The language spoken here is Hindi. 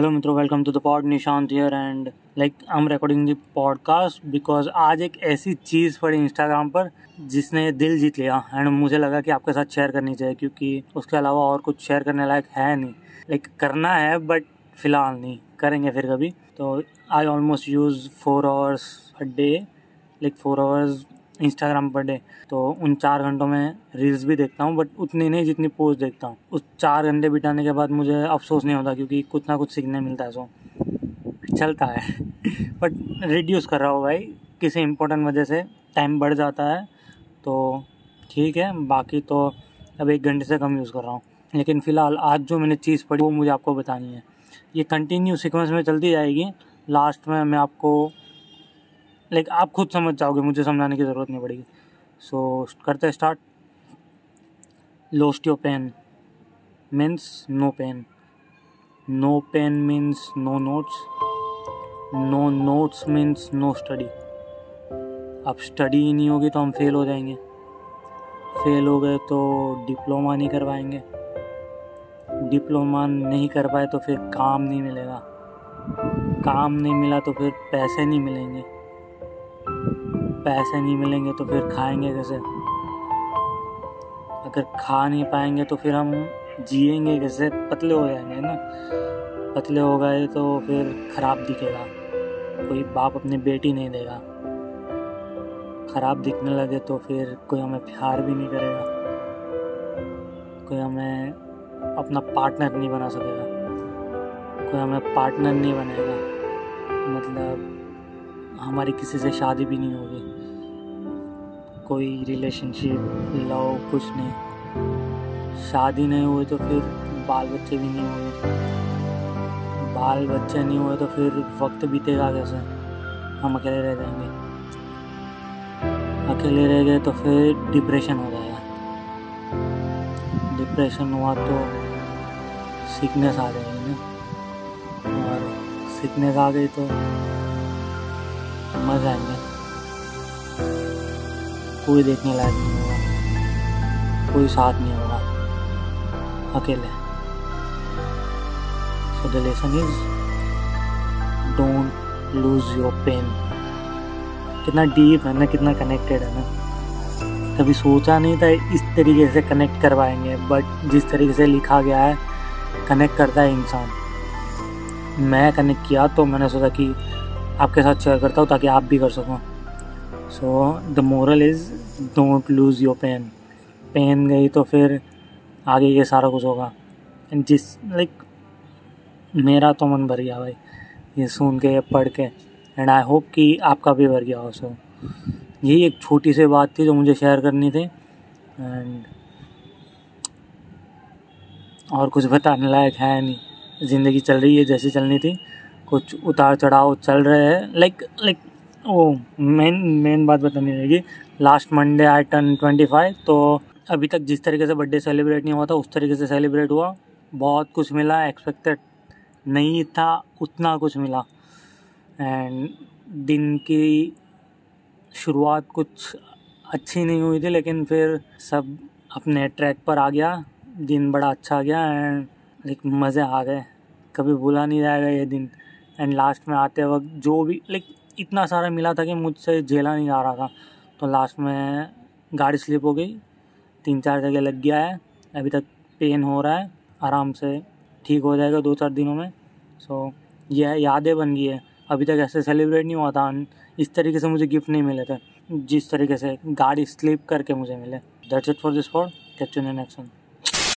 हेलो मित्रों welcome to the pod Nishant here and like I am recording the podcast because आज एक ऐसी चीज़ पड़ी इंस्टाग्राम पर जिसने दिल जीत लिया एंड मुझे लगा कि आपके साथ शेयर करनी चाहिए क्योंकि उसके अलावा और कुछ शेयर करने लायक है नहीं। लाइक करना है बट फ़िलहाल नहीं, करेंगे फिर कभी। तो I almost use four hours a day like four hours Instagram पर डे। तो उन चार घंटों में रील्स भी देखता हूँ बट उतनी नहीं जितनी पोस्ट देखता हूँ। उस चार घंटे बिताने के बाद मुझे अफसोस नहीं होता क्योंकि कुछ ना कुछ सीखने मिलता है सो चलता है। बट रिड्यूस कर रहा हूँ भाई, किसी इंपॉर्टेंट वजह से टाइम बढ़ जाता है तो ठीक है। बाकी तो अब एक घंटे से कम यूज़ कर रहा हूँ। लेकिन फ़िलहाल आज जो मैंने चीज़ पढ़ी, वो मुझे आपको बतानी है। ये कंटिन्यू सिक्वेंस में चलती जाएगी। लास्ट में मैं आपको लाइक आप खुद समझ जाओगे मुझे समझाने की ज़रूरत नहीं पड़ेगी। सो so, करते start lost your pen means no pen no pen means no notes no notes means no study अब स्टडी ही नहीं होगी तो हम फेल हो जाएँगे। फेल हो गए तो डिप्लोमा नहीं कर पाएँगे डिप्लोमा नहीं कर पाए तो फिर काम नहीं मिलेगा। काम नहीं मिला तो फिर पैसे नहीं मिलेंगे। पैसे नहीं मिलेंगे तो फिर खाएँगे कैसे? अगर खा नहीं पाएँगे तो फिर हम जिएँगे कैसे? पतले हो जाएँगे ना? पतले हो गए तो फिर ख़राब दिखेगा। कोई बाप अपनी बेटी नहीं देगा। ख़राब दिखने लगे तो फिर कोई हमें प्यार भी नहीं करेगा। कोई हमें अपना पार्टनर नहीं बना सकेगा। कोई हमें पार्टनर नहीं बनेगा। मतलब हमारी किसी से शादी भी नहीं होगी। कोई रिलेशनशिप लव कुछ नहीं। शादी नहीं हुई तो फिर बाल बच्चे भी नहीं हुए बाल बच्चे नहीं हुए तो फिर वक्त बीतेगा कैसे? हम अकेले रह जाएँगे। अकेले रह गए तो फिर डिप्रेशन हो जाएगा। डिप्रेशन हुआ तो सिकनेस आ जाएगी ना। और सिकनेस आ गई तो मर जाएँगे कोई देखने लायक नहीं होगा। कोई साथ नहीं होगा। अकेले। So the lesson is don't lose your pen कितना डीप है ना, कितना कनेक्टेड है ना। कभी सोचा नहीं था इस तरीके से कनेक्ट करवाएँगे बट जिस तरीके से लिखा गया है कनेक्ट करता है इंसान। मैं कनेक्ट किया तो मैंने सोचा कि आपके साथ शेयर करता हूँ ताकि आप भी कर सको। So the moral is don't lose your pen pen गई तो फिर आगे ये सारा कुछ होगा। एंड जिस लाइक मेरा तो मन भर गया भाई, ये सुन के, ये पढ़ के। एंड आई होप कि आपका भी भर गया हो सो यही एक छोटी सी बात थी जो मुझे शेयर करनी थी। एंड और कुछ बताने लायक है नहीं। ज़िंदगी चल रही है जैसी चलनी थी। कुछ उतार चढ़ाव चल रहे हैं। लाइक लाइक वो मेन मेन बात बतानी रहेगी। Last Monday I turn twenty five तो अभी तक जिस तरीके से बर्थडे सेलिब्रेट नहीं हुआ था, उस तरीके से सेलिब्रेट हुआ। बहुत कुछ मिला एक्सपेक्टेड नहीं था, उतना कुछ मिला। एंड दिन की शुरुआत कुछ अच्छी नहीं हुई थी, लेकिन फिर सब अपने ट्रैक पर आ गया। दिन बड़ा अच्छा गया एंड लाइक मज़े आ गए। कभी भूला नहीं जाएगा ये दिन। एंड लास्ट में आते वक्त जो भी लाइक इतना सारा मिला था कि मुझसे झेला नहीं जा रहा था। तो लास्ट में गाड़ी स्लिप हो गई। तीन चार जगह लग गया है। अभी तक पेन हो रहा है। आराम से ठीक हो जाएगा दो चार दिनों में। सो so, यह यादें बन गई है। अभी तक ऐसे सेलिब्रेट नहीं हुआ था। इस तरीके से मुझे गिफ्ट नहीं मिले थे। जिस तरीके से गाड़ी स्लिप करके मुझे मिले। That's it for this for capture next